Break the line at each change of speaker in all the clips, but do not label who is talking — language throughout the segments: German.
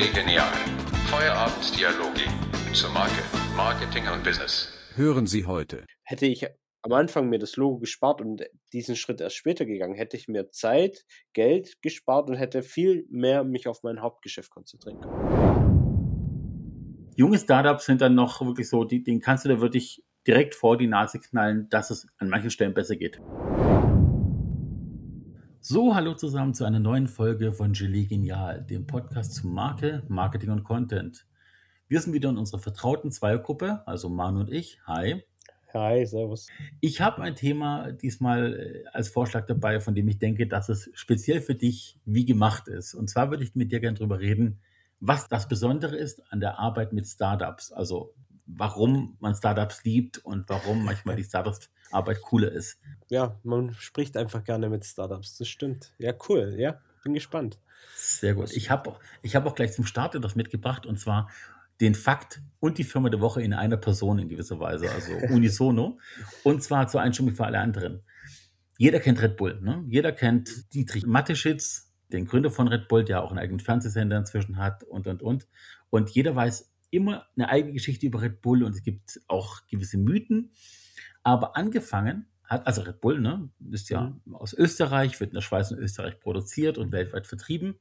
Chili Genial. Feierabenddialoge zur Marke, Marketing und Business.
Hören Sie heute.
Hätte ich am Anfang mir das Logo gespart und diesen Schritt erst später gegangen, hätte ich mir Zeit, Geld gespart und hätte viel mehr mich auf mein Hauptgeschäft konzentrieren können.
Junge Startups sind dann noch wirklich so, die, den kannst du da wirklich direkt vor die Nase knallen, dass es an manchen Stellen besser geht. So, hallo zusammen zu einer neuen Folge von Gelee Genial, dem Podcast zu Marke, Marketing und Content. Wir sind wieder in unserer vertrauten Zweiergruppe, also Manu und ich. Hi.
Hi, servus.
Ich habe ein Thema diesmal äh, als Vorschlag dabei, von dem ich denke, dass es speziell für dich wie gemacht ist. Und zwar würde ich mit dir gerne darüber reden, was das Besondere ist an der Arbeit mit Startups. Also warum man Startups liebt und warum manchmal die Startups-Arbeit cooler ist.
Ja, man spricht einfach gerne mit Startups, das stimmt. Ja, cool, ja, bin gespannt.
Sehr gut. Ich habe ich hab auch gleich zum Start etwas mitgebracht und zwar den Fakt und die Firma der Woche in einer Person in gewisser Weise, also unisono. und zwar zur Einstimmung für alle anderen. Jeder kennt Red Bull. Ne? Jeder kennt Dietrich Mateschitz, den Gründer von Red Bull, der auch einen eigenen Fernsehsender inzwischen hat und, und, und. Und jeder weiß immer eine eigene Geschichte über Red Bull und es gibt auch gewisse Mythen. Aber angefangen hat, also Red Bull, ne, ist ja mhm. aus Österreich, wird in der Schweiz und Österreich produziert und weltweit vertrieben.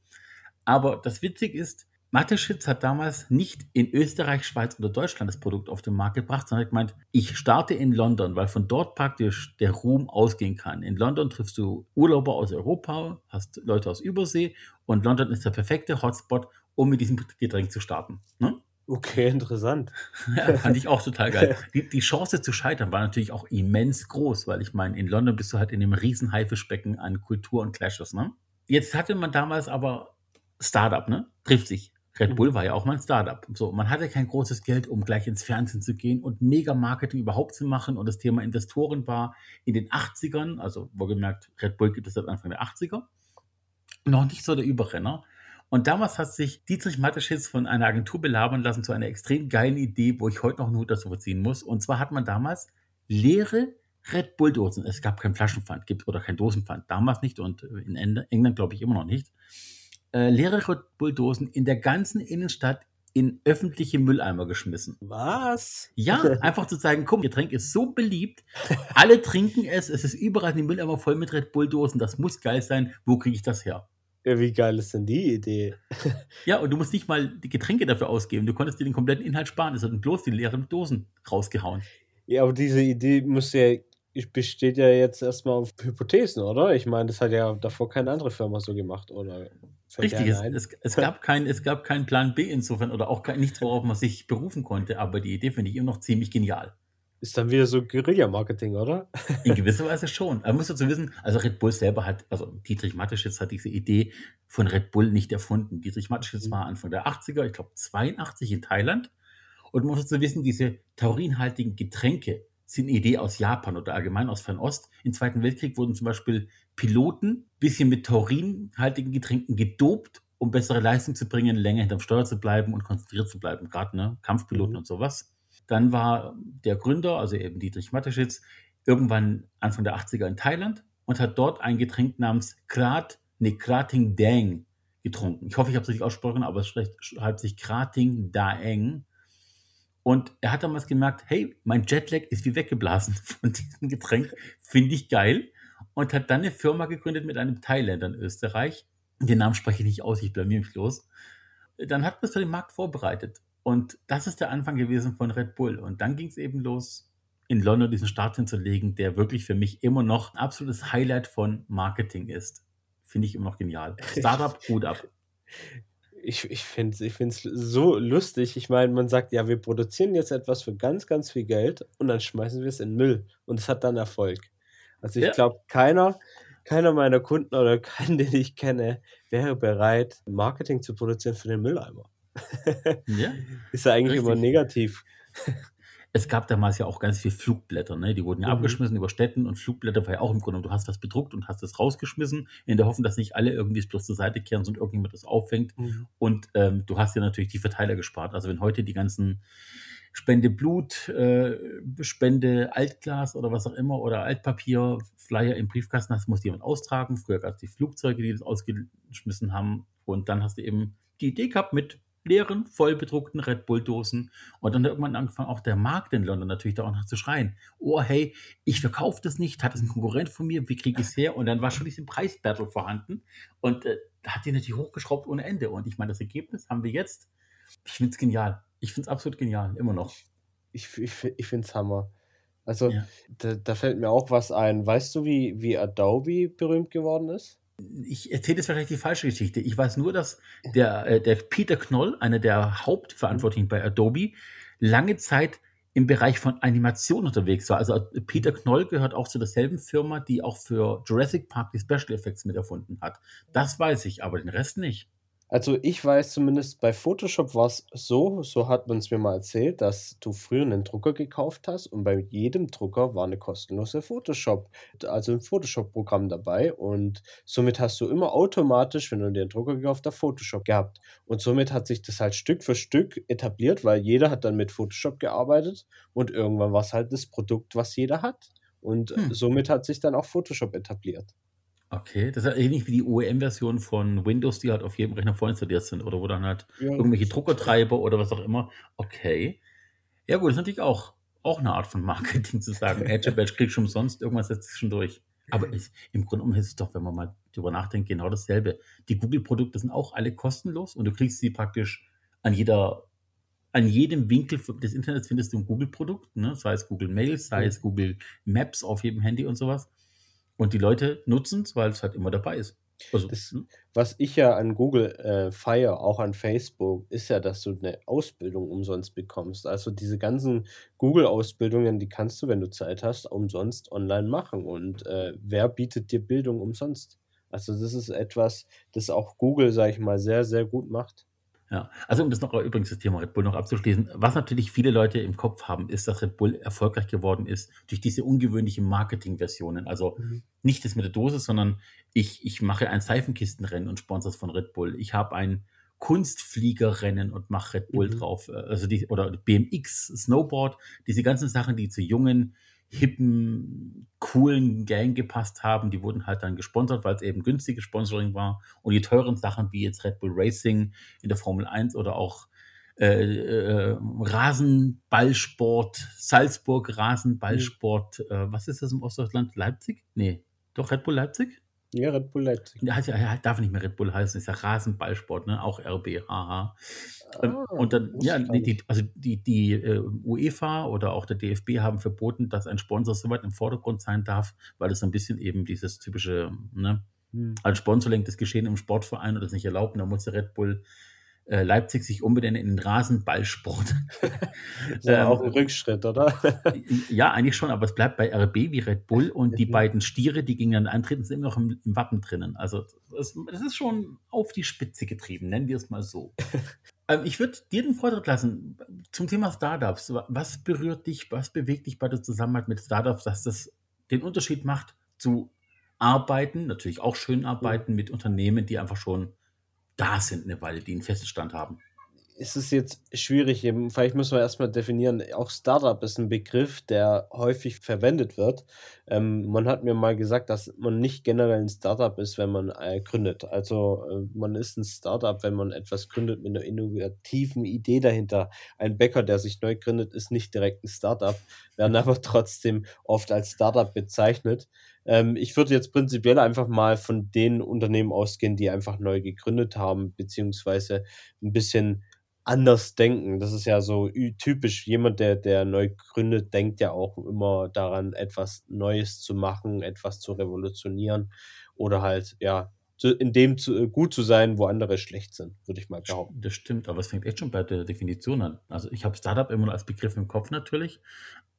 Aber das Witzige ist, Mateschitz hat damals nicht in Österreich, Schweiz oder Deutschland das Produkt auf den Markt gebracht, sondern hat gemeint, ich starte in London, weil von dort praktisch der Ruhm ausgehen kann. In London triffst du Urlauber aus Europa, hast Leute aus Übersee und London ist der perfekte Hotspot, um mit diesem Getränk zu starten. Ne?
Okay, interessant.
Ja, fand ich auch total geil. Die, die Chance zu scheitern war natürlich auch immens groß, weil ich meine, in London bist du halt in dem riesen Haifischbecken an Kultur und Clashes. Ne? Jetzt hatte man damals aber Startup, ne? Trifft sich. Red Bull mhm. war ja auch mal ein Startup. So, man hatte kein großes Geld, um gleich ins Fernsehen zu gehen und Mega-Marketing überhaupt zu machen. Und das Thema Investoren war in den 80ern, also wohlgemerkt, Red Bull gibt es seit Anfang der 80er, noch nicht so der Überrenner. Und damals hat sich Dietrich Mateschitz von einer Agentur belabern lassen zu einer extrem geilen Idee, wo ich heute noch einen Hut dazu verziehen muss. Und zwar hat man damals leere Red Bull Dosen. Es gab kein Flaschenpfand, gibt oder kein Dosenpfand. Damals nicht und in England glaube ich immer noch nicht äh, leere Red Bull-Dosen in der ganzen Innenstadt in öffentliche Mülleimer geschmissen.
Was?
Ja, einfach zu zeigen, guck, Getränk ist so beliebt, alle trinken es, es ist überall die Mülleimer voll mit Red Bull-Dosen, das muss geil sein, wo kriege ich das her?
Ja, wie geil ist denn die Idee?
ja, und du musst nicht mal die Getränke dafür ausgeben, du konntest dir den kompletten Inhalt sparen, es hatten bloß die leeren Dosen rausgehauen.
Ja, aber diese Idee muss ja besteht ja jetzt erstmal auf Hypothesen, oder? Ich meine, das hat ja davor keine andere Firma so gemacht, oder?
Richtig, es, es, es, gab kein, es gab keinen Plan B insofern oder auch kein, nichts, worauf man sich berufen konnte, aber die Idee finde ich immer noch ziemlich genial.
Ist dann wieder so Guerilla-Marketing, oder?
In gewisser Weise schon. Man muss dazu wissen, also Red Bull selber hat, also Dietrich Mateschitz hat diese Idee von Red Bull nicht erfunden. Dietrich Mateschitz mhm. war Anfang der 80er, ich glaube 82 in Thailand. Und man muss dazu wissen, diese taurinhaltigen Getränke, sind eine Idee aus Japan oder allgemein aus Fernost. Im Zweiten Weltkrieg wurden zum Beispiel Piloten bisschen mit taurinhaltigen Getränken gedopt, um bessere Leistung zu bringen, länger hinterm Steuer zu bleiben und konzentriert zu bleiben, gerade ne, Kampfpiloten mhm. und sowas. Dann war der Gründer, also eben Dietrich Mateschitz, irgendwann Anfang der 80er in Thailand und hat dort ein Getränk namens Krat, ne, Krating Dang getrunken. Ich hoffe, ich habe es richtig ausgesprochen, aber es schreibt sich Krating Daeng und er hat damals gemerkt, hey, mein Jetlag ist wie weggeblasen von diesem Getränk, finde ich geil. Und hat dann eine Firma gegründet mit einem Thailänder in Österreich. Den Namen spreche ich nicht aus, ich blamier mich los. Dann hat man es für den Markt vorbereitet. Und das ist der Anfang gewesen von Red Bull. Und dann ging es eben los, in London diesen Start hinzulegen, der wirklich für mich immer noch ein absolutes Highlight von Marketing ist. Finde ich immer noch genial. Startup, Hut ab
ich, ich finde es ich find's so lustig. Ich meine, man sagt, ja, wir produzieren jetzt etwas für ganz, ganz viel Geld und dann schmeißen wir es in Müll und es hat dann Erfolg. Also ich ja. glaube, keiner, keiner meiner Kunden oder keinen, den ich kenne, wäre bereit, Marketing zu produzieren für den Mülleimer. Ja. Ist ja eigentlich Richtig. immer negativ.
Es gab damals ja auch ganz viele Flugblätter, ne? die wurden ja mhm. abgeschmissen über Städten und Flugblätter war ja auch im Grunde, du hast was bedruckt und hast es rausgeschmissen, in der Hoffnung, dass nicht alle irgendwie es bloß zur Seite kehren, sondern irgendjemand das auffängt. Mhm. Und ähm, du hast ja natürlich die Verteiler gespart. Also wenn heute die ganzen Spende Blut, äh, Spende Altglas oder was auch immer oder Altpapier, Flyer im Briefkasten hast, muss jemand austragen. Früher gab es die Flugzeuge, die das ausgeschmissen haben. Und dann hast du eben die Idee gehabt mit leeren, voll bedruckten Red Bull-Dosen. Und dann hat irgendwann angefangen, auch der Markt in London natürlich da auch noch zu schreien. Oh, hey, ich verkaufe das nicht, hat das ein Konkurrent von mir, wie kriege ich es her? Und dann war schon diese Preisbattle vorhanden. Und äh, da hat die natürlich hochgeschraubt ohne Ende. Und ich meine, das Ergebnis haben wir jetzt. Ich finde es genial. Ich finde es absolut genial, immer noch.
Ich, ich, ich finde es Hammer. Also, ja. da, da, fällt mir auch was ein. Weißt du, wie, wie Adobe berühmt geworden ist?
Ich erzähle jetzt wahrscheinlich die falsche Geschichte. Ich weiß nur, dass der, äh, der Peter Knoll, einer der Hauptverantwortlichen bei Adobe, lange Zeit im Bereich von Animation unterwegs war. Also Peter Knoll gehört auch zu derselben Firma, die auch für Jurassic Park die Special Effects mit erfunden hat. Das weiß ich, aber den Rest nicht.
Also ich weiß zumindest, bei Photoshop war es so, so hat man es mir mal erzählt, dass du früher einen Drucker gekauft hast und bei jedem Drucker war eine kostenlose Photoshop, also ein Photoshop-Programm dabei und somit hast du immer automatisch, wenn du dir einen Drucker gekauft hast, Photoshop gehabt. Und somit hat sich das halt Stück für Stück etabliert, weil jeder hat dann mit Photoshop gearbeitet und irgendwann war es halt das Produkt, was jeder hat. Und hm. somit hat sich dann auch Photoshop etabliert.
Okay, das ist ja ähnlich wie die OEM-Version von Windows, die halt auf jedem Rechner vorinstalliert sind oder wo dann halt ja, irgendwelche Druckertreiber oder was auch immer. Okay. Ja gut, das ist natürlich auch, auch eine Art von Marketing zu sagen, Edge Badge kriegst du umsonst, irgendwas setzt schon durch. Aber es, im Grunde genommen ist es doch, wenn man mal drüber nachdenkt, genau dasselbe. Die Google-Produkte sind auch alle kostenlos und du kriegst sie praktisch an jeder, an jedem Winkel des Internets findest du ein Google-Produkt, ne? sei es Google Mails, sei es Google Maps auf jedem Handy und sowas. Und die Leute nutzen es, weil es halt immer dabei ist.
Also, das, hm? was ich ja an Google äh, feiere, auch an Facebook, ist ja, dass du eine Ausbildung umsonst bekommst. Also diese ganzen Google-Ausbildungen, die kannst du, wenn du Zeit hast, umsonst online machen. Und äh, wer bietet dir Bildung umsonst? Also das ist etwas, das auch Google, sage ich mal, sehr, sehr gut macht.
Ja, also um das noch übrigens das Thema Red Bull noch abzuschließen, was natürlich viele Leute im Kopf haben, ist, dass Red Bull erfolgreich geworden ist durch diese ungewöhnlichen Marketingversionen. Also mhm. nicht das mit der Dose, sondern ich, ich mache ein Seifenkistenrennen und sponsors von Red Bull. Ich habe ein Kunstfliegerrennen und mache Red Bull mhm. drauf. Also die, oder BMX, Snowboard, diese ganzen Sachen, die zu jungen hippen, coolen Gang gepasst haben. Die wurden halt dann gesponsert, weil es eben günstiges Sponsoring war. Und die teuren Sachen wie jetzt Red Bull Racing in der Formel 1 oder auch äh, äh, Rasenballsport, Salzburg Rasenballsport, mhm. äh, was ist das im Ostdeutschland? Leipzig? Nee, doch Red Bull Leipzig?
Ja, Red Bull Leipzig.
Ja, ja, darf nicht mehr Red Bull heißen, ist ja Rasenballsport, ne? auch RB, haha. Ah, und dann, ja, die, also die, die uh, UEFA oder auch der DFB haben verboten, dass ein Sponsor so weit im Vordergrund sein darf, weil es ein bisschen eben dieses typische, ne, hm. als Sponsor lenkt das Geschehen im Sportverein und das nicht erlauben, da muss der Red Bull äh, Leipzig sich unbedingt in den Rasenballsport.
das ähm, auch ein Rückschritt, oder?
ja, eigentlich schon, aber es bleibt bei RB wie Red Bull und die mhm. beiden Stiere, die gegen gegeneinander antreten, sind immer noch im, im Wappen drinnen. Also das, das, ist schon auf die Spitze getrieben, nennen wir es mal so. ähm, ich würde dir den Vortrag lassen zum Thema Startups. Was berührt dich, was bewegt dich bei der Zusammenarbeit mit Startups, dass das den Unterschied macht zu arbeiten, natürlich auch schön arbeiten mit Unternehmen, die einfach schon da sind eine Weile, die einen festen Stand haben.
Es ist jetzt schwierig, vielleicht müssen wir erstmal definieren, auch Startup ist ein Begriff, der häufig verwendet wird. Ähm, man hat mir mal gesagt, dass man nicht generell ein Startup ist, wenn man äh, gründet. Also äh, man ist ein Startup, wenn man etwas gründet mit einer innovativen Idee dahinter. Ein Bäcker, der sich neu gründet, ist nicht direkt ein Startup, werden aber trotzdem oft als Startup bezeichnet. Ähm, ich würde jetzt prinzipiell einfach mal von den Unternehmen ausgehen, die einfach neu gegründet haben, beziehungsweise ein bisschen anders denken. Das ist ja so typisch. Jemand, der, der neu gründet, denkt ja auch immer daran, etwas Neues zu machen, etwas zu revolutionieren oder halt, ja, in dem zu, äh, gut zu sein, wo andere schlecht sind, würde ich mal behaupten.
Das stimmt, aber es fängt echt schon bei der Definition an. Also ich habe Startup immer nur als Begriff im Kopf natürlich,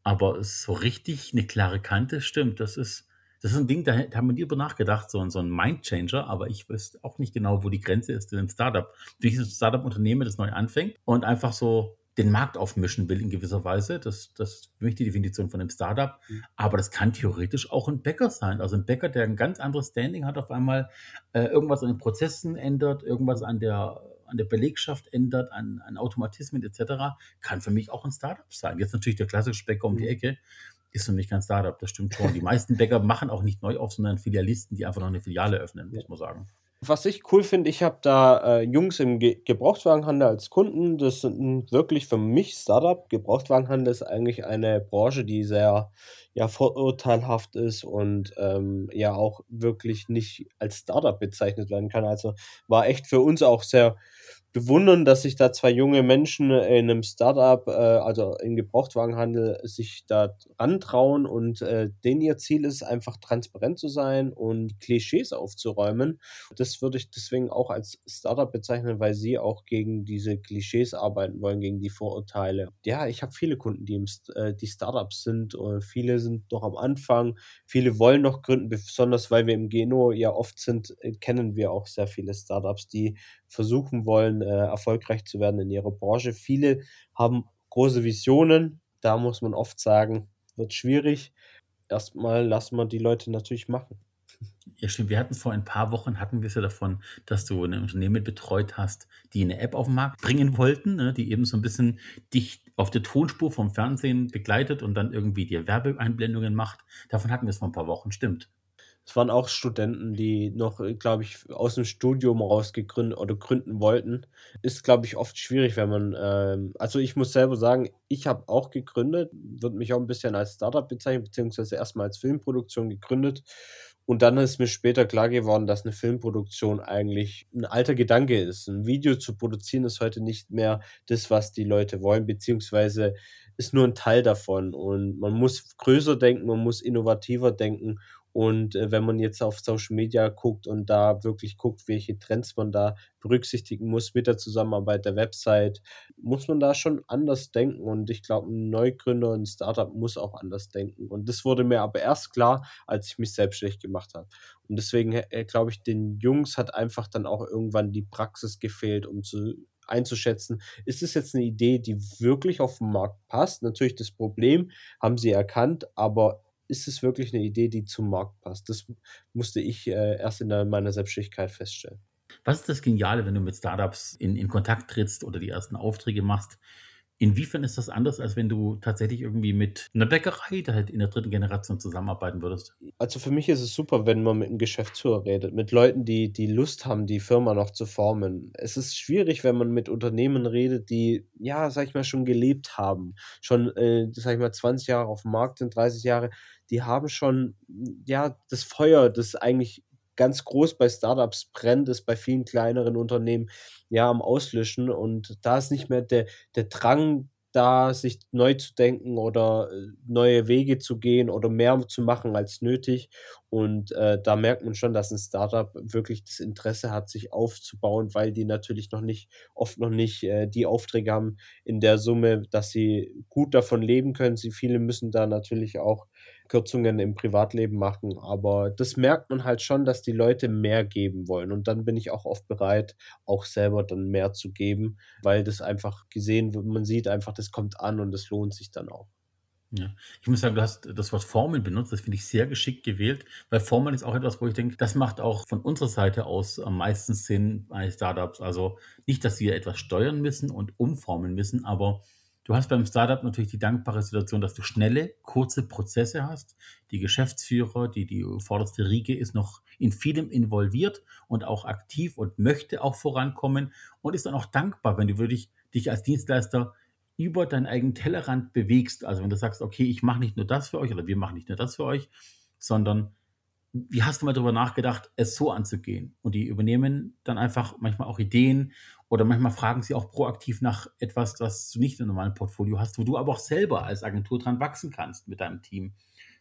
aber so richtig eine klare Kante stimmt. Das ist, das ist ein Ding, da, da haben wir nie über nachgedacht, so, so ein Mindchanger, aber ich weiß auch nicht genau, wo die Grenze ist in einem Startup. Ist ein Startup-Unternehmen, das neu anfängt und einfach so den Markt aufmischen will in gewisser Weise. Das, das ist für mich die Definition von einem Startup. Mhm. Aber das kann theoretisch auch ein Bäcker sein. Also ein Bäcker, der ein ganz anderes Standing hat, auf einmal äh, irgendwas an den Prozessen ändert, irgendwas an der, an der Belegschaft ändert, an, an Automatismen etc., kann für mich auch ein Startup sein. Jetzt natürlich der klassische Bäcker um die mhm. Ecke, ist für mich kein Startup, das stimmt schon. Die meisten Bäcker machen auch nicht neu auf, sondern Filialisten, die einfach noch eine Filiale öffnen, muss man sagen.
Was ich cool finde, ich habe da äh, Jungs im Ge Gebrauchtwagenhandel als Kunden. Das sind wirklich für mich Startup. Gebrauchtwagenhandel ist eigentlich eine Branche, die sehr ja, vorurteilhaft ist und ähm, ja auch wirklich nicht als Startup bezeichnet werden kann. Also war echt für uns auch sehr bewundern, dass sich da zwei junge Menschen in einem Startup, äh, also im Gebrauchtwagenhandel, sich da rantrauen und äh, denen ihr Ziel ist, einfach transparent zu sein und Klischees aufzuräumen. Das würde ich deswegen auch als Startup bezeichnen, weil sie auch gegen diese Klischees arbeiten wollen, gegen die Vorurteile. Ja, ich habe viele Kunden, die, im, äh, die Startups sind. Viele sind noch am Anfang. Viele wollen noch gründen, besonders weil wir im Geno ja oft sind, äh, kennen wir auch sehr viele Startups, die versuchen wollen, äh, erfolgreich zu werden in ihrer Branche. Viele haben große Visionen. Da muss man oft sagen, wird schwierig. Erstmal lassen wir die Leute natürlich machen.
Ja, stimmt. Wir hatten vor ein paar Wochen, hatten wir es ja davon, dass du ein Unternehmen betreut hast, die eine App auf den Markt bringen wollten, ne, die eben so ein bisschen dich auf der Tonspur vom Fernsehen begleitet und dann irgendwie dir Werbeeinblendungen macht. Davon hatten wir es vor ein paar Wochen, stimmt.
Es waren auch Studenten, die noch, äh, glaube ich, aus dem Studium raus gegründet oder gründen wollten. Ist, glaube ich, oft schwierig, wenn man, ähm also, ich muss selber sagen, ich habe auch gegründet, würde mich auch ein bisschen als Startup bezeichnen, beziehungsweise erstmal als Filmproduktion gegründet. Und dann ist mir später klar geworden, dass eine Filmproduktion eigentlich ein alter Gedanke ist. Ein Video zu produzieren ist heute nicht mehr das, was die Leute wollen, beziehungsweise ist nur ein Teil davon. Und man muss größer denken, man muss innovativer denken und äh, wenn man jetzt auf Social Media guckt und da wirklich guckt, welche Trends man da berücksichtigen muss mit der Zusammenarbeit der Website, muss man da schon anders denken. Und ich glaube, ein Neugründer, ein Startup muss auch anders denken. Und das wurde mir aber erst klar, als ich mich selbstständig gemacht habe. Und deswegen äh, glaube ich, den Jungs hat einfach dann auch irgendwann die Praxis gefehlt, um zu einzuschätzen, ist es jetzt eine Idee, die wirklich auf den Markt passt? Natürlich das Problem haben sie erkannt, aber ist es wirklich eine Idee, die zum Markt passt? Das musste ich äh, erst in der, meiner Selbstständigkeit feststellen.
Was ist das Geniale, wenn du mit Startups in, in Kontakt trittst oder die ersten Aufträge machst? Inwiefern ist das anders, als wenn du tatsächlich irgendwie mit einer Bäckerei halt in der dritten Generation zusammenarbeiten würdest?
Also für mich ist es super, wenn man mit einem Geschäftsführer redet, mit Leuten, die die Lust haben, die Firma noch zu formen. Es ist schwierig, wenn man mit Unternehmen redet, die, ja, sag ich mal, schon gelebt haben, schon, äh, sag ich mal, 20 Jahre auf dem Markt sind, 30 Jahre, die haben schon, ja, das Feuer, das eigentlich ganz groß bei Startups brennt, ist bei vielen kleineren Unternehmen ja am Auslöschen und da ist nicht mehr der, der Drang da, sich neu zu denken oder äh, neue Wege zu gehen oder mehr zu machen als nötig. Und äh, da merkt man schon, dass ein Startup wirklich das Interesse hat, sich aufzubauen, weil die natürlich noch nicht, oft noch nicht äh, die Aufträge haben in der Summe, dass sie gut davon leben können. Sie viele müssen da natürlich auch Kürzungen im Privatleben machen, aber das merkt man halt schon, dass die Leute mehr geben wollen. Und dann bin ich auch oft bereit, auch selber dann mehr zu geben, weil das einfach gesehen wird, man sieht einfach, das kommt an und das lohnt sich dann auch.
Ja. Ich muss sagen, du hast das Wort Formel benutzt, das finde ich sehr geschickt gewählt, weil Formel ist auch etwas, wo ich denke, das macht auch von unserer Seite aus am meisten Sinn bei Startups. Also nicht, dass wir etwas steuern müssen und umformen müssen, aber Du hast beim Startup natürlich die dankbare Situation, dass du schnelle, kurze Prozesse hast. Die Geschäftsführer, die, die vorderste Riege ist noch in vielem involviert und auch aktiv und möchte auch vorankommen und ist dann auch dankbar, wenn du wirklich dich als Dienstleister über deinen eigenen Tellerrand bewegst. Also wenn du sagst, okay, ich mache nicht nur das für euch oder wir machen nicht nur das für euch, sondern wie hast du mal darüber nachgedacht, es so anzugehen? Und die übernehmen dann einfach manchmal auch Ideen oder manchmal fragen sie auch proaktiv nach etwas, was du nicht im normalen Portfolio hast, wo du aber auch selber als Agentur dran wachsen kannst mit deinem Team.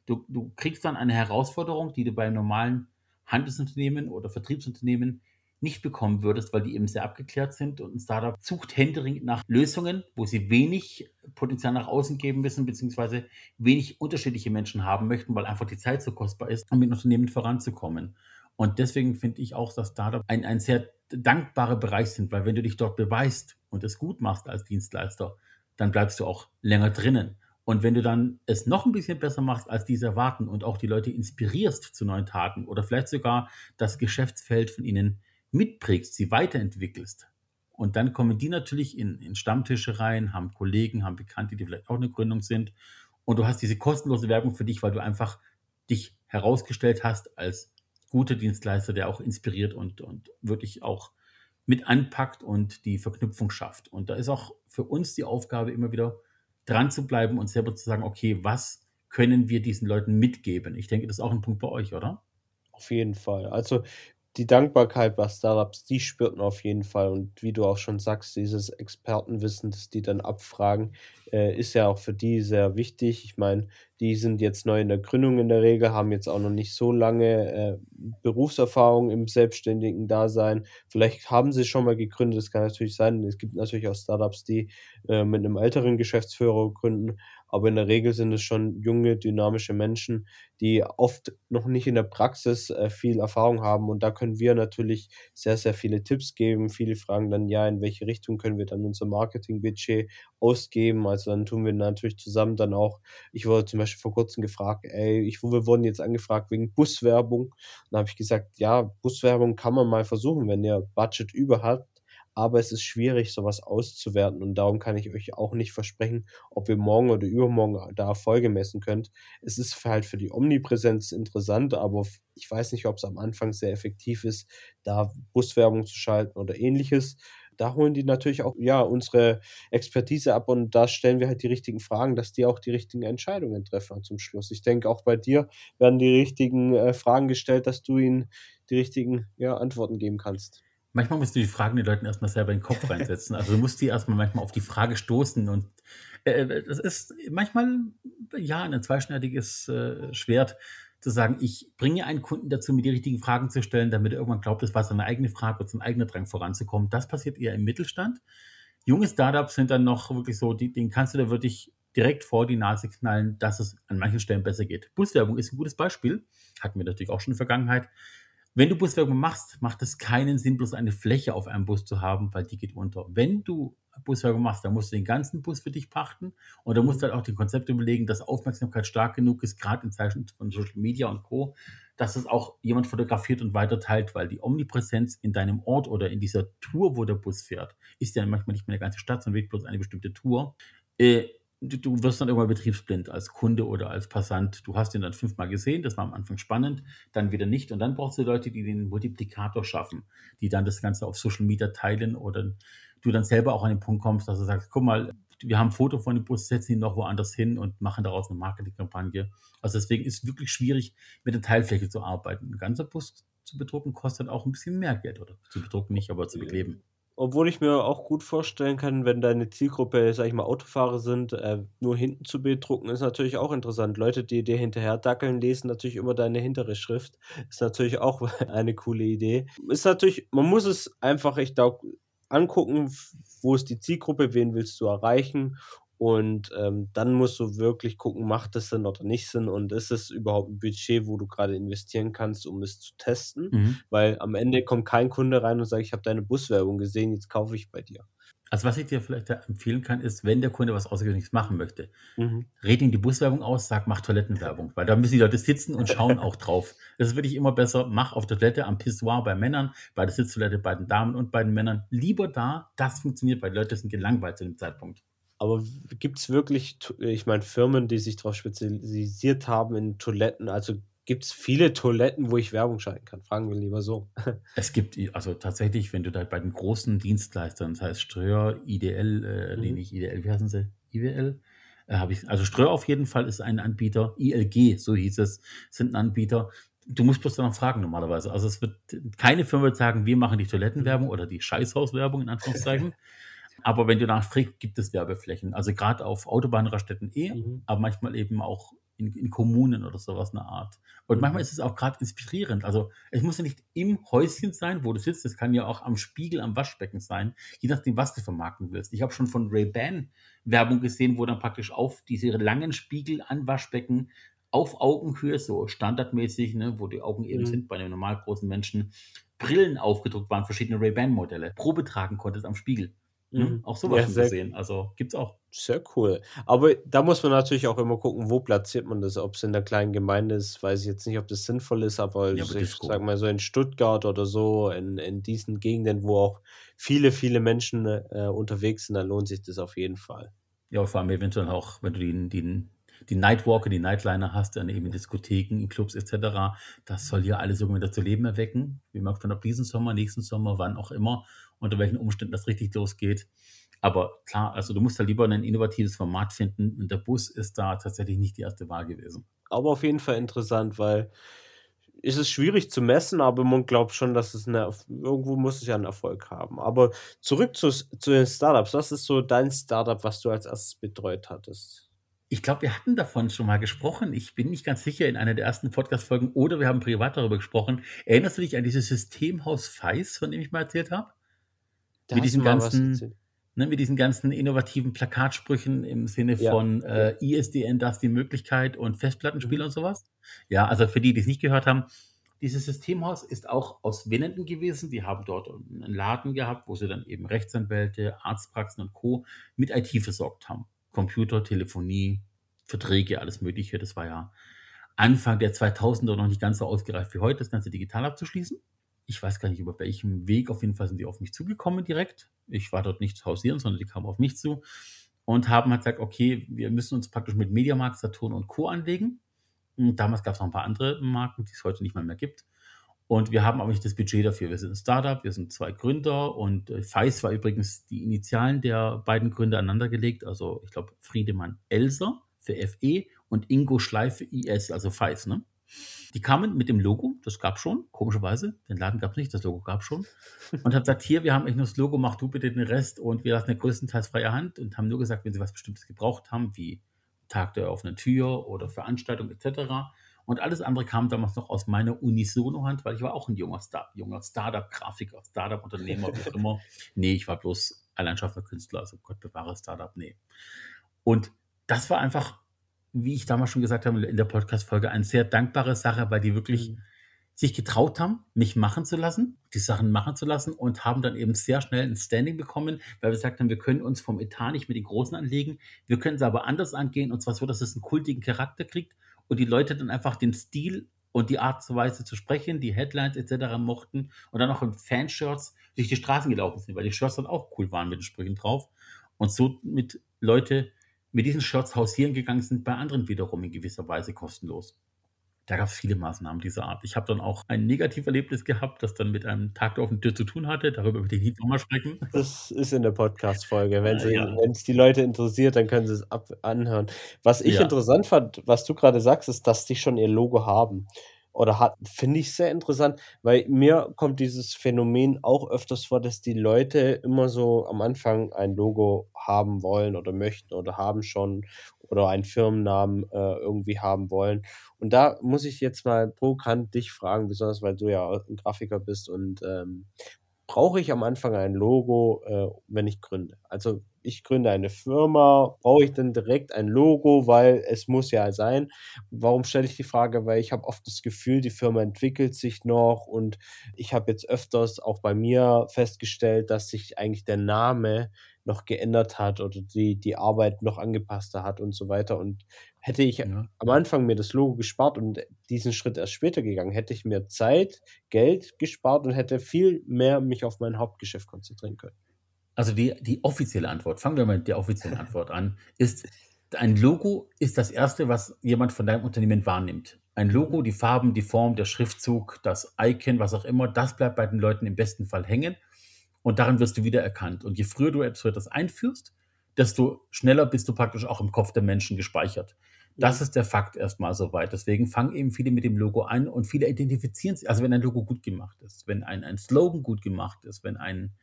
Du, du kriegst dann eine Herausforderung, die du bei normalen Handelsunternehmen oder Vertriebsunternehmen nicht bekommen würdest, weil die eben sehr abgeklärt sind und ein Startup sucht händeringend nach Lösungen, wo sie wenig Potenzial nach außen geben müssen, beziehungsweise wenig unterschiedliche Menschen haben möchten, weil einfach die Zeit so kostbar ist, um mit Unternehmen voranzukommen. Und deswegen finde ich auch, dass Startup ein, ein sehr dankbarer Bereich sind, weil wenn du dich dort beweist und es gut machst als Dienstleister, dann bleibst du auch länger drinnen. Und wenn du dann es noch ein bisschen besser machst, als diese erwarten und auch die Leute inspirierst zu neuen Taten oder vielleicht sogar das Geschäftsfeld von ihnen mitprägst, sie weiterentwickelst. Und dann kommen die natürlich in, in Stammtische rein, haben Kollegen, haben Bekannte, die vielleicht auch eine Gründung sind. Und du hast diese kostenlose Werbung für dich, weil du einfach dich herausgestellt hast als guter Dienstleister, der auch inspiriert und, und wirklich auch mit anpackt und die Verknüpfung schafft. Und da ist auch für uns die Aufgabe, immer wieder dran zu bleiben und selber zu sagen, okay, was können wir diesen Leuten mitgeben? Ich denke, das ist auch ein Punkt bei euch, oder?
Auf jeden Fall. Also die Dankbarkeit bei Startups, die spürt man auf jeden Fall. Und wie du auch schon sagst, dieses Expertenwissen, das die dann abfragen, äh, ist ja auch für die sehr wichtig. Ich meine, die sind jetzt neu in der Gründung in der Regel, haben jetzt auch noch nicht so lange äh, Berufserfahrung im selbstständigen Dasein. Vielleicht haben sie schon mal gegründet, das kann natürlich sein. Es gibt natürlich auch Startups, die äh, mit einem älteren Geschäftsführer gründen, aber in der Regel sind es schon junge, dynamische Menschen, die oft noch nicht in der Praxis äh, viel Erfahrung haben. Und da können wir natürlich sehr, sehr viele Tipps geben. Viele fragen dann, ja, in welche Richtung können wir dann unser Marketingbudget ausgeben? Also dann tun wir natürlich zusammen dann auch, ich wurde zum Beispiel vor kurzem gefragt, ey, ich, wir wurden jetzt angefragt wegen Buswerbung. Dann habe ich gesagt, ja, Buswerbung kann man mal versuchen, wenn ihr Budget über aber es ist schwierig, sowas auszuwerten und darum kann ich euch auch nicht versprechen, ob ihr morgen oder übermorgen da Erfolge messen könnt. Es ist halt für die Omnipräsenz interessant, aber ich weiß nicht, ob es am Anfang sehr effektiv ist, da Buswerbung zu schalten oder ähnliches. Da holen die natürlich auch ja unsere Expertise ab und da stellen wir halt die richtigen Fragen, dass die auch die richtigen Entscheidungen treffen zum Schluss. Ich denke, auch bei dir werden die richtigen äh, Fragen gestellt, dass du ihnen die richtigen ja, Antworten geben kannst.
Manchmal musst du die Fragen den Leuten erstmal selber in den Kopf reinsetzen. Also du musst die erstmal manchmal auf die Frage stoßen und äh, das ist manchmal ja ein zweischneidiges äh, Schwert zu sagen, ich bringe einen Kunden dazu, mir die richtigen Fragen zu stellen, damit er irgendwann glaubt, das war seine eigene Frage und sein eigener Drang voranzukommen. Das passiert eher im Mittelstand. Junge Startups sind dann noch wirklich so, die, den kannst du da wirklich direkt vor die Nase knallen, dass es an manchen Stellen besser geht. Buswerbung ist ein gutes Beispiel. Hatten wir natürlich auch schon in der Vergangenheit. Wenn du Buswerbung machst, macht es keinen Sinn, bloß eine Fläche auf einem Bus zu haben, weil die geht unter. Wenn du Buswerbung machst, dann musst du den ganzen Bus für dich pachten und dann musst du halt auch die Konzepte überlegen, dass Aufmerksamkeit stark genug ist, gerade in Zeiten von Social Media und Co., dass es auch jemand fotografiert und weiterteilt, weil die Omnipräsenz in deinem Ort oder in dieser Tour, wo der Bus fährt, ist ja manchmal nicht mehr eine ganze Stadt, sondern wirklich bloß eine bestimmte Tour. Äh, du, du wirst dann irgendwann betriebsblind als Kunde oder als Passant. Du hast ihn dann fünfmal gesehen, das war am Anfang spannend, dann wieder nicht. Und dann brauchst du Leute, die den Multiplikator schaffen, die dann das Ganze auf Social Media teilen oder du dann selber auch an den Punkt kommst, dass du sagst, guck mal, wir haben ein Foto von dem Bus, setzen ihn noch woanders hin und machen daraus eine Marketingkampagne. Also deswegen ist es wirklich schwierig, mit der Teilfläche zu arbeiten. Ein ganzer Bus zu bedrucken kostet auch ein bisschen mehr Geld oder zu bedrucken nicht, aber zu bekleben.
Obwohl ich mir auch gut vorstellen kann, wenn deine Zielgruppe, sag ich mal, Autofahrer sind, äh, nur hinten zu bedrucken, ist natürlich auch interessant. Leute, die dir hinterher dackeln, lesen natürlich immer deine hintere Schrift. Ist natürlich auch eine coole Idee. Ist natürlich, man muss es einfach, ich glaube, angucken, wo ist die Zielgruppe, wen willst du erreichen und ähm, dann musst du wirklich gucken, macht das Sinn oder nicht Sinn und ist es überhaupt ein Budget, wo du gerade investieren kannst, um es zu testen? Mhm. Weil am Ende kommt kein Kunde rein und sagt, ich habe deine Buswerbung gesehen, jetzt kaufe ich bei dir.
Also was ich dir vielleicht empfehlen kann, ist, wenn der Kunde was Außergewöhnliches machen möchte, mhm. red ihm die Buswerbung aus, sag, mach Toilettenwerbung, weil da müssen die Leute sitzen und schauen auch drauf. Das ist wirklich immer besser, mach auf der Toilette am Pissoir bei Männern, bei der Sitztoilette bei den Damen und bei den Männern. Lieber da, das funktioniert, weil die Leute sind gelangweilt zu dem Zeitpunkt.
Aber gibt es wirklich, ich meine, Firmen, die sich darauf spezialisiert haben in Toiletten? Also gibt es viele Toiletten, wo ich Werbung schalten kann? Fragen wir lieber so.
Es gibt, also tatsächlich, wenn du da bei den großen Dienstleistern, das heißt Ströer, IDL, äh, mhm. nee, nicht IDL, wie heißen sie? IWL? Äh, habe ich, also Ströer auf jeden Fall ist ein Anbieter, ILG, so hieß es, sind ein Anbieter. Du musst bloß danach fragen normalerweise. Also es wird keine Firma wird sagen, wir machen die Toilettenwerbung oder die Scheißhauswerbung in Anführungszeichen. Aber wenn du nachfragst, gibt es Werbeflächen. Also gerade auf Autobahnraststätten eh, mhm. aber manchmal eben auch in, in, Kommunen oder sowas eine Art. Und mhm. manchmal ist es auch gerade inspirierend. Also es muss ja nicht im Häuschen sein, wo du sitzt. Es kann ja auch am Spiegel, am Waschbecken sein, je nachdem, was du vermarkten willst. Ich habe schon von Ray-Ban Werbung gesehen, wo dann praktisch auf diese langen Spiegel an Waschbecken auf Augenhöhe, so standardmäßig, ne, wo die Augen eben mhm. sind bei einem normal großen Menschen, Brillen aufgedruckt waren, verschiedene Ray-Ban-Modelle, Probe tragen konntest am Spiegel. Ne? Mhm. Auch sowas ja, schon gesehen. Also gibt es auch.
Sehr cool. Aber da muss man natürlich auch immer gucken, wo platziert man das. Ob es in der kleinen Gemeinde ist, weiß ich jetzt nicht, ob das sinnvoll ist, aber ja, ich sag mal so in Stuttgart oder so, in, in diesen Gegenden, wo auch viele, viele Menschen äh, unterwegs sind, dann lohnt sich das auf jeden Fall.
Ja, vor allem eventuell auch, wenn du den, den die Nightwalker, die Nightliner hast, dann eben in Diskotheken, in Clubs etc. Das soll ja alles irgendwie wieder zu Leben erwecken. Wie merkt man ob diesen Sommer, nächsten Sommer, wann auch immer, unter welchen Umständen das richtig losgeht. Aber klar, also du musst da lieber ein innovatives Format finden und der Bus ist da tatsächlich nicht die erste Wahl gewesen.
Aber auf jeden Fall interessant, weil es ist schwierig zu messen, aber man glaubt schon, dass es eine, irgendwo muss es ja einen Erfolg haben. Aber zurück zu, zu den Startups. Was ist so dein Startup, was du als erstes betreut hattest?
Ich glaube, wir hatten davon schon mal gesprochen. Ich bin nicht ganz sicher in einer der ersten Podcast-Folgen oder wir haben privat darüber gesprochen. Erinnerst du dich an dieses Systemhaus Feis, von dem ich mal erzählt habe?
Da
Mit diesen ganzen, ne, mit diesen ganzen innovativen Plakatsprüchen im Sinne
Ja.
von äh, ISDN, das die Möglichkeit und Festplattenspiele
Mhm.
und sowas. Ja, also für die, die es nicht gehört haben, dieses Systemhaus ist auch aus Winnenden gewesen. Die haben dort einen Laden gehabt, wo sie dann eben Rechtsanwälte, Arztpraxen und Co. mit IT versorgt haben. Computer, Telefonie, Verträge, alles Mögliche. Das war ja Anfang der 2000er noch nicht ganz so ausgereift wie heute, das Ganze digital abzuschließen. Ich weiß gar nicht, über welchem Weg. Auf jeden Fall sind die auf mich zugekommen direkt. Ich war dort nicht hausieren, sondern die kamen auf mich zu und haben halt gesagt, okay, wir müssen uns praktisch mit Mediamarkt, Saturn und Co. anlegen. Und damals gab es noch ein paar andere Marken, die es heute nicht mal mehr gibt. Und wir haben aber nicht das Budget dafür. Wir sind ein Startup, wir sind zwei Gründer und äh, Feis war übrigens die Initialen der beiden Gründer aneinandergelegt. Also ich glaube Friedemann Elser für FE und Ingo Schleife IS, also Feis. Ne? Die kamen mit dem Logo, das gab schon, komischerweise. Den Laden gab es nicht, das Logo gab schon. Und haben gesagt, hier, wir haben echt nur das Logo, mach du bitte den Rest und wir lassen ja größtenteils freie Hand und haben nur gesagt, wenn sie was Bestimmtes gebraucht haben, wie Tag der offenen Tür oder Veranstaltung etc. Und alles andere kam damals noch aus meiner Unisono-Hand, weil ich war auch ein junger, Star junger Startup-Grafiker, Startup-Unternehmer, wie auch immer. Nee, ich war bloß allein Künstler, also Gott bewahre Startup, nee. Und das war einfach, wie ich damals schon gesagt habe in der Podcast-Folge, eine sehr dankbare Sache, weil die wirklich
Mhm.
sich getraut haben, mich machen zu lassen, die Sachen machen zu lassen und haben dann eben sehr schnell ein Standing bekommen, weil wir gesagt haben, wir können uns vom Etat nicht mit den Großen anlegen, wir können es aber anders angehen und zwar so, dass es einen kultigen Charakter kriegt und die Leute dann einfach den Stil und die Art und Weise zu sprechen, die Headlines etc. mochten und dann auch in Fanshirts durch die Straßen gelaufen sind, weil die Shirts dann auch cool waren mit den Sprüchen drauf und so mit Leute mit diesen Shirts hausieren gegangen sind, bei anderen wiederum in gewisser Weise kostenlos. Da gab es viele Maßnahmen dieser Art. Ich habe dann auch ein Negativerlebnis gehabt, das dann mit einem Tag der offenen Tür zu tun hatte. Darüber möchte ich nicht nochmal sprechen.
Das ist in der Podcast-Folge. Wenn
Äh, ja.
es die Leute interessiert, dann können sie es ab anhören. Was ich
Ja.
interessant fand, was du gerade sagst, ist, dass die schon ihr Logo haben. Oder hat, finde ich sehr interessant, weil mir kommt dieses Phänomen auch öfters vor, dass die Leute immer so am Anfang ein Logo haben wollen oder möchten oder haben schon oder einen Firmennamen äh, irgendwie haben wollen. Und da muss ich jetzt mal provokant dich fragen, besonders weil du ja ein Grafiker bist und ähm, brauche ich am Anfang ein Logo, äh, wenn ich gründe? Also ich gründe eine Firma, brauche ich dann direkt ein Logo, weil es muss ja sein. Warum stelle ich die Frage? Weil ich habe oft das Gefühl, die Firma entwickelt sich noch und ich habe jetzt öfters auch bei mir festgestellt, dass sich eigentlich der Name noch geändert hat oder die, die Arbeit noch angepasster hat und so weiter. Und hätte ich
Ja.
am Anfang mir das Logo gespart und diesen Schritt erst später gegangen, hätte ich mir Zeit, Geld gespart und hätte viel mehr mich auf mein Hauptgeschäft konzentrieren können.
Also die, die offizielle Antwort, fangen wir mal mit der offiziellen Antwort an, ist, ein Logo ist das Erste, was jemand von deinem Unternehmen wahrnimmt. Ein Logo, die Farben, die Form, der Schriftzug, das Icon, was auch immer, das bleibt bei den Leuten im besten Fall hängen und daran wirst du wiedererkannt. Und je früher du etwas einführst, desto schneller bist du praktisch auch im Kopf der Menschen gespeichert. Das ist der Fakt erstmal soweit. Deswegen fangen eben viele mit dem Logo an und viele identifizieren sich. Also wenn ein Logo gut gemacht ist, wenn ein, ein Slogan gut gemacht ist, wenn ein,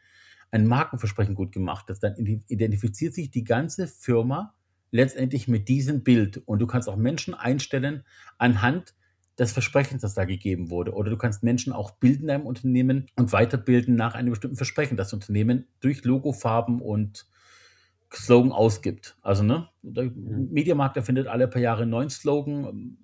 ein Markenversprechen gut gemacht ist, dann ide- identifiziert sich die ganze Firma letztendlich mit diesem Bild. Und du kannst auch Menschen einstellen anhand des Versprechens, das da gegeben wurde. Oder du kannst Menschen auch bilden in deinem Unternehmen und weiterbilden nach einem bestimmten Versprechen, das das Unternehmen durch Logofarben und Slogan ausgibt. Also, ne, der
Mhm.
Mediamarkt erfindet alle paar Jahre einen neuen Slogan.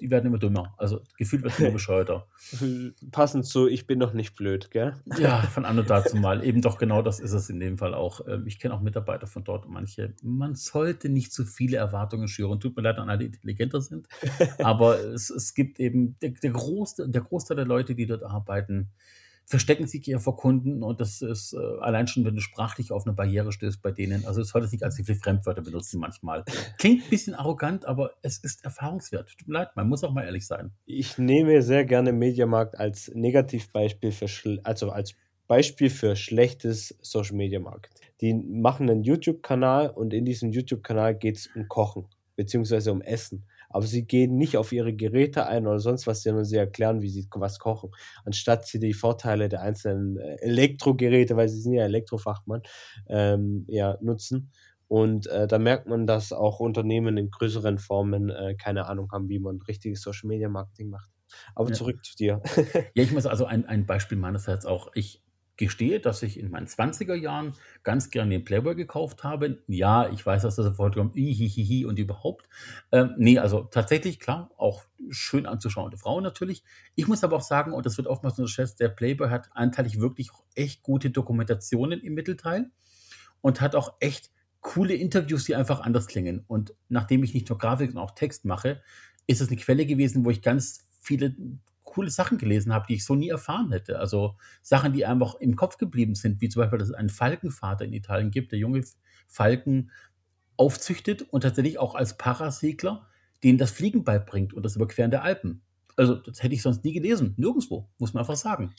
Die werden immer dümmer. Also, gefühlt wird es immer bescheuerter.
Passend zu, ich bin noch nicht blöd, gell?
Ja, von an und dazu mal. Eben doch genau das ist es in dem Fall auch. Ähm, Ich kenne auch Mitarbeiter von dort und manche, man sollte nicht zu viele Erwartungen schüren. Tut mir leid an alle, die intelligenter sind. Aber es, es gibt eben, der, der, Großteil, der Großteil der Leute, die dort arbeiten, verstecken sich eher vor Kunden und das ist äh, allein schon, wenn du sprachlich auf eine Barriere stößt bei denen. Also es sollte sich als viele Fremdwörter benutzen manchmal. Klingt ein bisschen arrogant, aber es ist erfahrungswert. Tut mir leid, man muss auch mal ehrlich sein.
Ich nehme sehr gerne Mediamarkt als Negativbeispiel für, also als Beispiel für schlechtes Social Media Marketing. Die machen einen YouTube-Kanal und in diesem YouTube-Kanal geht es um Kochen beziehungsweise um Essen aber sie gehen nicht auf ihre Geräte ein oder sonst was, sondern sie erklären, wie sie was kochen, anstatt sie die Vorteile der einzelnen äh, Elektrogeräte, weil sie sind ja Elektrofachmann, ähm, ja, nutzen. Und äh, da merkt man, dass auch Unternehmen in größeren Formen äh, keine Ahnung haben, wie man richtiges Social Media Marketing macht. Aber ja. zurück zu dir.
ja, ich muss also ein, ein Beispiel meinerseits auch. Ich gestehe, dass ich in meinen 20er Jahren ganz gerne den Playboy gekauft habe. Ja, ich weiß, dass das sofort kommt, hihihi und überhaupt. Ähm, nee, also tatsächlich, klar, auch schön anzuschauende Frauen natürlich. Ich muss aber auch sagen, und das wird oftmals unterschätzt, der Playboy hat anteilig wirklich echt gute Dokumentationen im Mittelteil und hat auch echt coole Interviews, die einfach anders klingen. Und nachdem ich nicht nur Grafik, sondern auch Text mache, ist es eine Quelle gewesen, wo ich ganz viele coole Sachen gelesen habe, die ich so nie erfahren hätte. Also Sachen, die einfach im Kopf geblieben sind, wie zum Beispiel, dass es einen Falkenvater in Italien gibt, der junge Falken aufzüchtet und tatsächlich auch als Parasegler denen das Fliegen beibringt und das Überqueren der Alpen. Also das hätte ich sonst nie gelesen. Nirgendwo, muss man einfach sagen.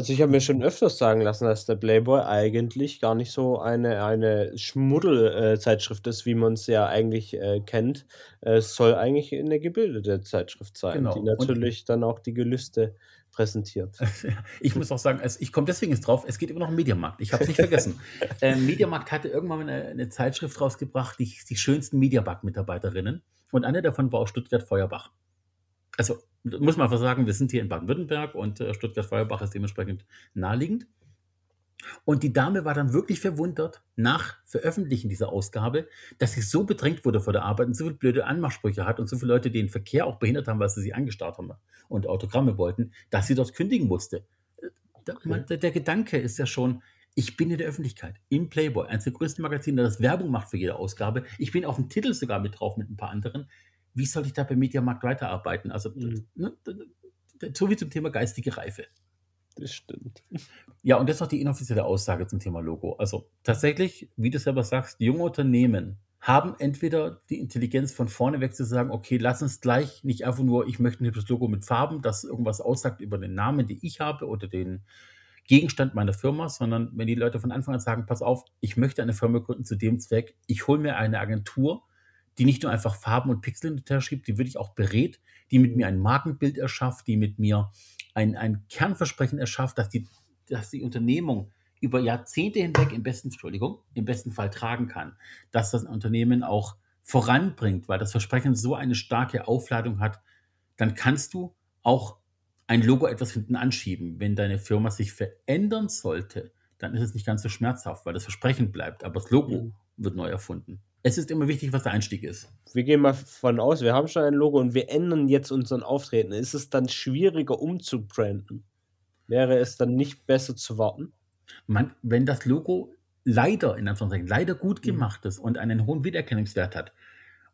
Also ich habe mir schon öfters sagen lassen, dass der Playboy eigentlich gar nicht so eine, eine Schmuddelzeitschrift ist, wie man es ja eigentlich äh, kennt. Es soll eigentlich eine gebildete Zeitschrift sein, genau. die natürlich Und dann auch die Gelüste präsentiert.
ich muss auch sagen, es, ich komme deswegen jetzt drauf, es geht immer noch um Mediamarkt. Ich habe es nicht vergessen. äh, Mediamarkt hatte irgendwann eine, eine Zeitschrift rausgebracht, die, die schönsten Mediamarkt-Mitarbeiterinnen. Und eine davon war auch Stuttgart Feuerbach also muss man einfach sagen, wir sind hier in Baden-Württemberg und äh, Stuttgart-Feuerbach ist dementsprechend naheliegend. Und die Dame war dann wirklich verwundert nach Veröffentlichen dieser Ausgabe, dass sie so bedrängt wurde vor der Arbeit und so viele blöde Anmachsprüche hat und so viele Leute, die den Verkehr auch behindert haben, weil sie sie angestarrt haben und Autogramme wollten, dass sie dort kündigen musste. Okay. Der, der, Gedanke ist ja schon, ich bin in der Öffentlichkeit, im Playboy, eines der größten Magazine, das Werbung macht für jede Ausgabe. Ich bin auf dem Titel sogar mit drauf mit ein paar anderen wie soll ich da beim Mediamarkt weiterarbeiten? Also, mhm. ne, so wie zum Thema geistige Reife.
Das stimmt.
Ja, und jetzt noch die inoffizielle Aussage zum Thema Logo. Also tatsächlich, wie du selber sagst, junge Unternehmen haben entweder die Intelligenz von vorne weg zu sagen, okay, lass uns gleich nicht einfach nur, ich möchte ein hübsches Logo mit Farben, das irgendwas aussagt über den Namen, den ich habe oder den Gegenstand meiner Firma, sondern wenn die Leute von Anfang an sagen, pass auf, ich möchte eine Firma gründen zu dem Zweck, ich hole mir eine Agentur, die nicht nur einfach Farben und Pixel hinterher schiebt, die wirklich auch berät, die mit mir ein Markenbild erschafft, die mit mir ein, ein Kernversprechen erschafft, dass die, dass die Unternehmung über Jahrzehnte hinweg im besten, Entschuldigung, im besten Fall tragen kann, dass das Unternehmen auch voranbringt, weil das Versprechen so eine starke Aufladung hat, dann kannst du auch ein Logo etwas hinten anschieben. Wenn deine Firma sich verändern sollte, dann ist es nicht ganz so schmerzhaft, weil das Versprechen bleibt, aber das Logo mhm. wird neu erfunden es ist immer wichtig, was der Einstieg ist.
Wir gehen mal von aus, wir haben schon ein Logo und wir ändern jetzt unseren Auftreten. Ist es dann schwieriger umzubranden? Wäre es dann nicht besser zu warten?
Man, wenn das Logo leider, in Anführungszeichen, leider gut mhm. gemacht ist und einen hohen Wiedererkennungswert hat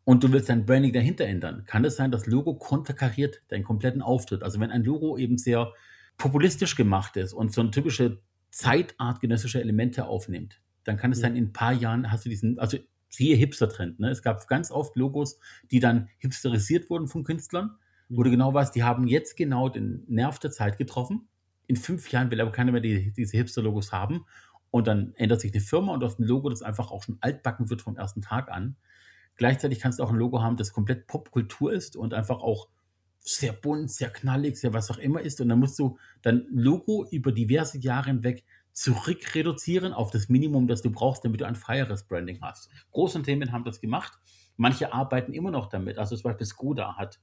und du willst dein Branding dahinter ändern, kann es sein, das Logo konterkariert deinen kompletten Auftritt. Also wenn ein Logo eben sehr populistisch gemacht ist und so ein typische zeitartgenössische Elemente aufnimmt, dann kann es sein, in ein paar Jahren hast du diesen, also siehe Hipster-Trend. Ne? Es gab ganz oft Logos, die dann hipsterisiert wurden von Künstlern, mhm. wo du genau weißt, die haben jetzt genau den Nerv der Zeit getroffen. In fünf Jahren will aber keiner mehr die, diese Hipster-Logos haben. Und dann ändert sich eine Firma und du hast ein Logo, das einfach auch schon altbacken wird vom ersten Tag an. Gleichzeitig kannst du auch ein Logo haben, das komplett Popkultur ist und einfach auch sehr bunt, sehr knallig, sehr was auch immer ist. Und dann musst du dein Logo über diverse Jahre hinweg zurückreduzieren auf das Minimum, das du brauchst, damit du ein freieres Branding hast. Große Unternehmen haben das gemacht. Manche arbeiten immer noch damit. Also zum Beispiel Skoda hat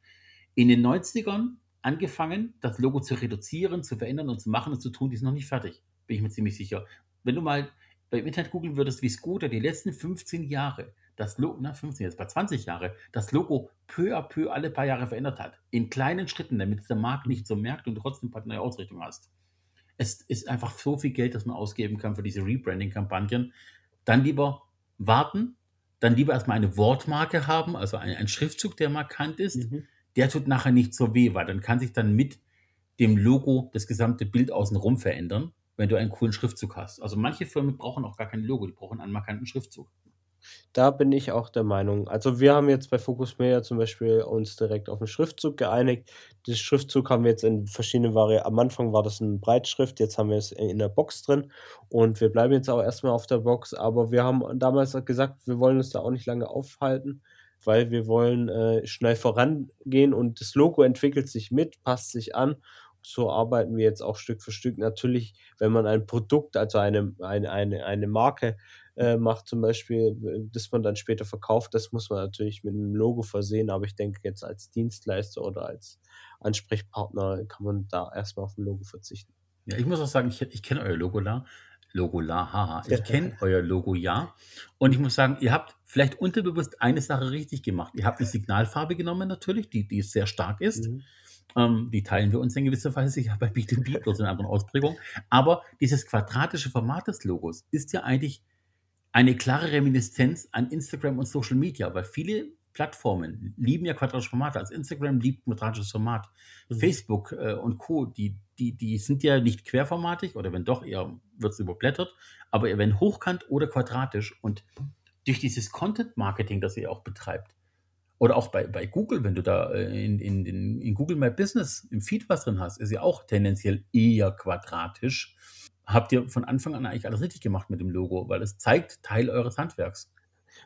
in den 90ern angefangen, das Logo zu reduzieren, zu verändern und zu machen und zu tun. Die ist noch nicht fertig, bin ich mir ziemlich sicher. Wenn du mal beim Internet googeln würdest, wie Skoda die letzten 15 Jahre das Logo, na 15 jetzt bei 20 Jahre, das Logo peu à peu alle paar Jahre verändert hat. In kleinen Schritten, damit der Markt nicht so merkt und trotzdem eine neue Ausrichtung hast es ist einfach so viel Geld, das man ausgeben kann für diese Rebranding-Kampagnen. Dann lieber warten, dann lieber erstmal eine Wortmarke haben, also ein, ein Schriftzug, der markant ist. Mhm. Der tut nachher nicht so weh, weil dann kann sich dann mit dem Logo das gesamte Bild außenrum verändern, wenn du einen coolen Schriftzug hast. Also manche Firmen brauchen auch gar kein Logo, die brauchen einen markanten Schriftzug.
Da bin ich auch der Meinung. Also wir haben jetzt bei Focus Media zum Beispiel uns direkt auf den Schriftzug geeinigt. Den Schriftzug haben wir jetzt in verschiedenen Varianten. Am Anfang war das ein Breitschrift, jetzt haben wir es in der Box drin und wir bleiben jetzt auch erstmal auf der Box. Aber wir haben damals gesagt, wir wollen uns da auch nicht lange aufhalten, weil wir wollen äh, schnell vorangehen und das Logo entwickelt sich mit, passt sich an so arbeiten wir jetzt auch Stück für Stück. Natürlich, wenn man ein Produkt, also eine, eine, eine, eine Marke äh, macht, zum Beispiel, das man dann später verkauft, das muss man natürlich mit einem Logo versehen. Aber ich denke, jetzt als Dienstleister oder als Ansprechpartner kann man da erstmal auf ein Logo verzichten.
Ja, ich muss auch sagen, ich, ich kenne euer Logo da. Logo la, haha. Ich kenne euer Logo ja. Und ich muss sagen, ihr habt vielleicht unterbewusst eine Sache richtig gemacht. Ihr habt eine Signalfarbe genommen, natürlich, die, die sehr stark ist. Mhm. Ähm, die teilen wir uns in gewisser Weise ja bei B2B, bloß in anderen Ausprägungen. Aber dieses quadratische Format des Logos ist ja eigentlich eine klare Reminiszenz an Instagram und Social Media, weil viele Plattformen lieben ja quadratische Formate. Also Instagram liebt quadratisches Format. Mhm. Facebook äh, und Co., die, die, die sind ja nicht querformatig oder wenn doch, eher wird es überblättert, aber wenn hochkant oder quadratisch und durch dieses Content-Marketing, das ihr auch betreibt, oder auch bei, bei Google, wenn du da äh, in, in, in, in Google My Business im Feed was drin hast, ist ja auch tendenziell eher quadratisch. Habt ihr von Anfang an eigentlich alles richtig gemacht mit dem Logo, weil es zeigt Teil eures Handwerks.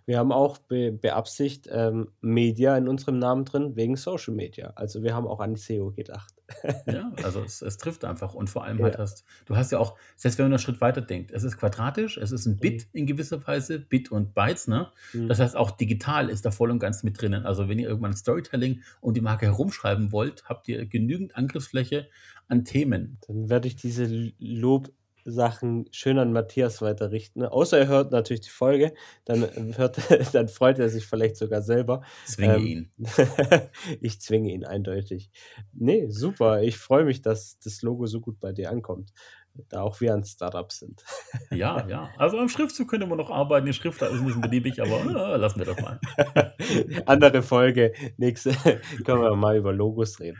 Wir haben auch be beabsichtigt ähm, Media in unserem Namen drin, wegen Social Media. Also wir haben auch an SEO gedacht.
ja, also es, es, trifft einfach. Und vor allem ja. halt hast, du hast ja auch, selbst wenn man einen Schritt weiter denkt, es ist quadratisch, es ist ein Bit mhm. in gewisser Weise, Bit und Bytes, ne? Mhm. Das heißt, auch digital ist da voll und ganz mit drinnen. Also wenn ihr irgendwann Storytelling und die Marke herumschreiben wollt, habt ihr genügend Angriffsfläche an Themen.
Dann werde ich diese Lob Sachen schön an Matthias weiterrichten. Außer er hört natürlich die Folge, dann, hört, dann freut er sich vielleicht sogar selber.
Zwinge ähm, ihn.
ich zwinge ihn eindeutig. Nee, super. Ich freue mich, dass das Logo so gut bei dir ankommt. Da auch wir ein Startup sind.
ja, ja. Also am Schriftzug könnte man noch arbeiten. Die Schrift ist ein bisschen beliebig, aber äh, lassen wir das mal.
Andere Folge. Nächste können wir mal über Logos reden.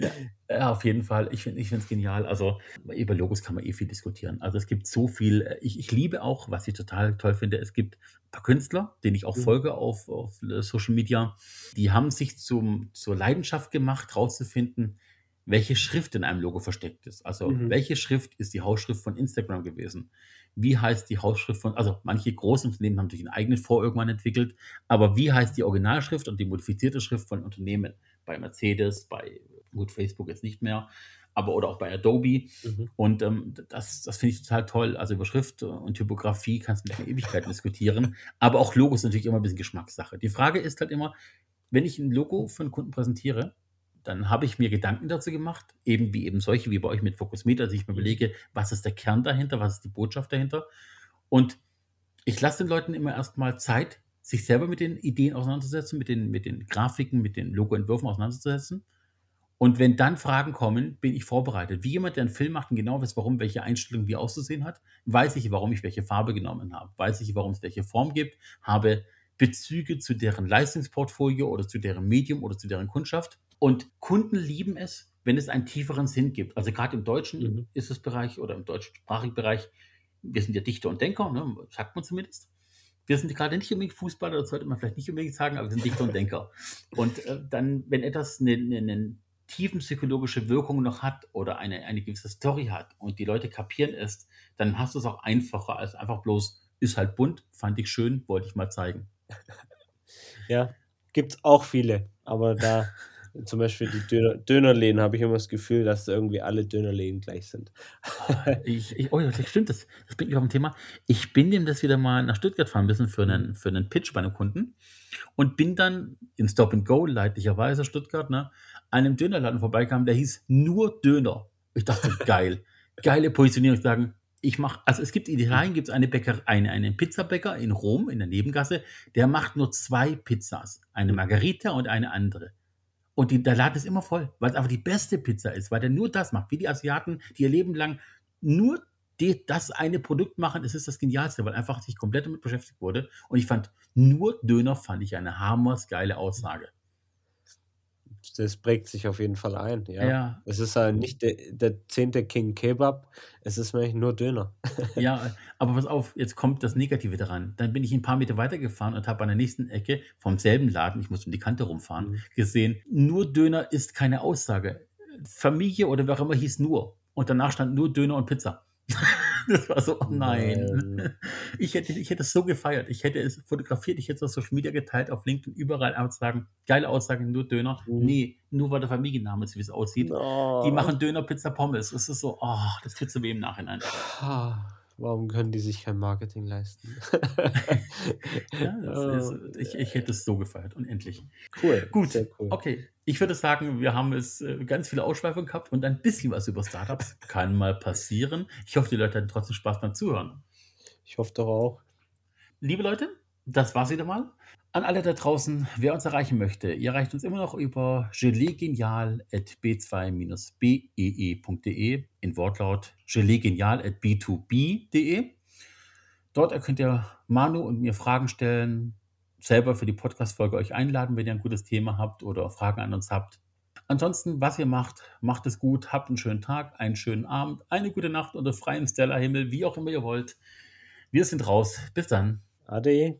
Ja, auf jeden Fall. Ich finde es genial. Also über Logos kann man eh viel diskutieren. Also es gibt so viel. Äh, ich, ich liebe auch, was ich total toll finde, es gibt ein paar Künstler, denen ich auch mhm. folge auf, auf Social Media, die haben sich zum, zur Leidenschaft gemacht, herauszufinden, welche Schrift in einem Logo versteckt ist. Also mhm. welche Schrift ist die Hausschrift von Instagram gewesen? Wie heißt die Hausschrift von, also manche großen Unternehmen haben sich einen eigenen Vor irgendwann entwickelt, aber wie heißt die Originalschrift und die modifizierte Schrift von Unternehmen? Bei Mercedes, bei gut, Facebook jetzt nicht mehr, aber oder auch bei Adobe. Mhm. Und ähm, das, das finde ich total toll. Also über Schrift und Typografie kannst du mit Ewigkeiten diskutieren, aber auch Logos natürlich immer ein bisschen Geschmackssache. Die Frage ist halt immer, wenn ich ein Logo für einen Kunden präsentiere, dann habe ich mir Gedanken dazu gemacht, eben wie eben solche wie bei euch mit Focus Meter, dass ich mir überlege, was ist der Kern dahinter, was ist die Botschaft dahinter. Und ich lasse den Leuten immer erstmal Zeit, sich selber mit den Ideen auseinanderzusetzen, mit den, mit den Grafiken, mit den Logoentwürfen auseinanderzusetzen. Und wenn dann Fragen kommen, bin ich vorbereitet. Wie jemand, der einen Film macht und genau weiß, warum welche Einstellung wie auszusehen hat, weiß ich, warum ich welche Farbe genommen habe, weiß ich, warum es welche Form gibt, habe Bezüge zu deren Leistungsportfolio oder zu deren Medium oder zu deren Kundschaft. Und Kunden lieben es, wenn es einen tieferen Sinn gibt. Also gerade im deutschen mhm. ist es Bereich oder im deutschsprachigen Bereich, wir sind ja Dichter und Denker, ne, sagt man zumindest. Wir sind gerade nicht unbedingt Fußballer, das sollte man vielleicht nicht unbedingt sagen, aber wir sind Dichter und Denker. Und äh, dann, wenn etwas eine, eine, eine tiefenpsychologische Wirkung noch hat oder eine, eine gewisse Story hat und die Leute kapieren es, dann hast du es auch einfacher als einfach bloß, ist halt bunt, fand ich schön, wollte ich mal zeigen.
Ja, gibt es auch viele, aber da zum Beispiel die Döner, Dönerläden habe ich immer das Gefühl, dass irgendwie alle Dönerläden gleich sind.
ich, ich, oh, das stimmt, das, das bringt mich auf ein Thema. Ich bin dem das wieder mal nach Stuttgart fahren müssen für einen, für einen Pitch bei einem Kunden und bin dann im Stop and Go, leidlicherweise Stuttgart, ne, an einem Dönerladen vorbeikam, der hieß nur Döner. Ich dachte, geil, geile Positionierung. Ich sagen, ich mache, also es gibt in Italien gibt es eine Bäcker, eine, einen Pizzabäcker in Rom in der Nebengasse, der macht nur zwei Pizzas, eine Margarita und eine andere. Und die, der Laden ist immer voll, weil es einfach die beste Pizza ist, weil der nur das macht, wie die Asiaten, die ihr Leben lang nur die, das eine Produkt machen, das ist das Genialste, weil einfach sich komplett damit beschäftigt wurde. Und ich fand, nur Döner fand ich eine hammersgeile Aussage
das prägt sich auf jeden Fall ein, ja.
Ja.
Es ist halt nicht der der 10. King Kebab, es ist nämlich nur Döner.
Ja, aber pass auf, jetzt kommt das Negative daran. Dann bin ich ein paar Meter weitergefahren und habe an der nächsten Ecke vom selben Laden, ich musste um die Kante rumfahren,
Mhm.
gesehen, nur Döner ist keine Aussage. Familie oder wer auch immer hieß nur. Und danach stand nur Döner und Pizza. Das war so, oh nein.
Nein.
Ich hätte, ich hätte es so gefeiert. Ich hätte es fotografiert, ich hätte es auf Social Media geteilt, auf LinkedIn, überall einfach sagen, geile Aussage, nur Döner.
Mhm.
Nee, nur weil der Familienname ist, wie es aussieht.
Oh.
Die machen Döner, Pizza, Pommes. Es ist so, oh, das tut zu weh im Nachhinein.
Warum können die sich kein Marketing leisten?
Ja, das
Oh,
ist, ich, ich hätte es so gefeiert, unendlich.
cool.
Gut,
Sehr cool.
okay. Ich würde sagen, wir haben es äh, ganz viele Ausschweifungen gehabt und ein bisschen was über Startups kann mal passieren. Ich hoffe, die Leute hatten trotzdem Spaß beim Zuhören.
Ich hoffe doch auch.
Liebe Leute, das war's wieder mal. An alle da draußen, wer uns erreichen möchte, ihr erreicht uns immer noch über geleegenial.b2-bee.de in Wortlaut geleegenial.b2b.de. Dort könnt ihr Manu und mir Fragen stellen, selber für die Podcast-Folge euch einladen, wenn ihr ein gutes Thema habt oder Fragen an uns habt. Ansonsten, was ihr macht, macht es gut, habt einen schönen Tag, einen schönen Abend, eine gute Nacht unter freiem Stellarhimmel, wie auch immer ihr wollt. Wir sind raus. Bis dann.
Ade.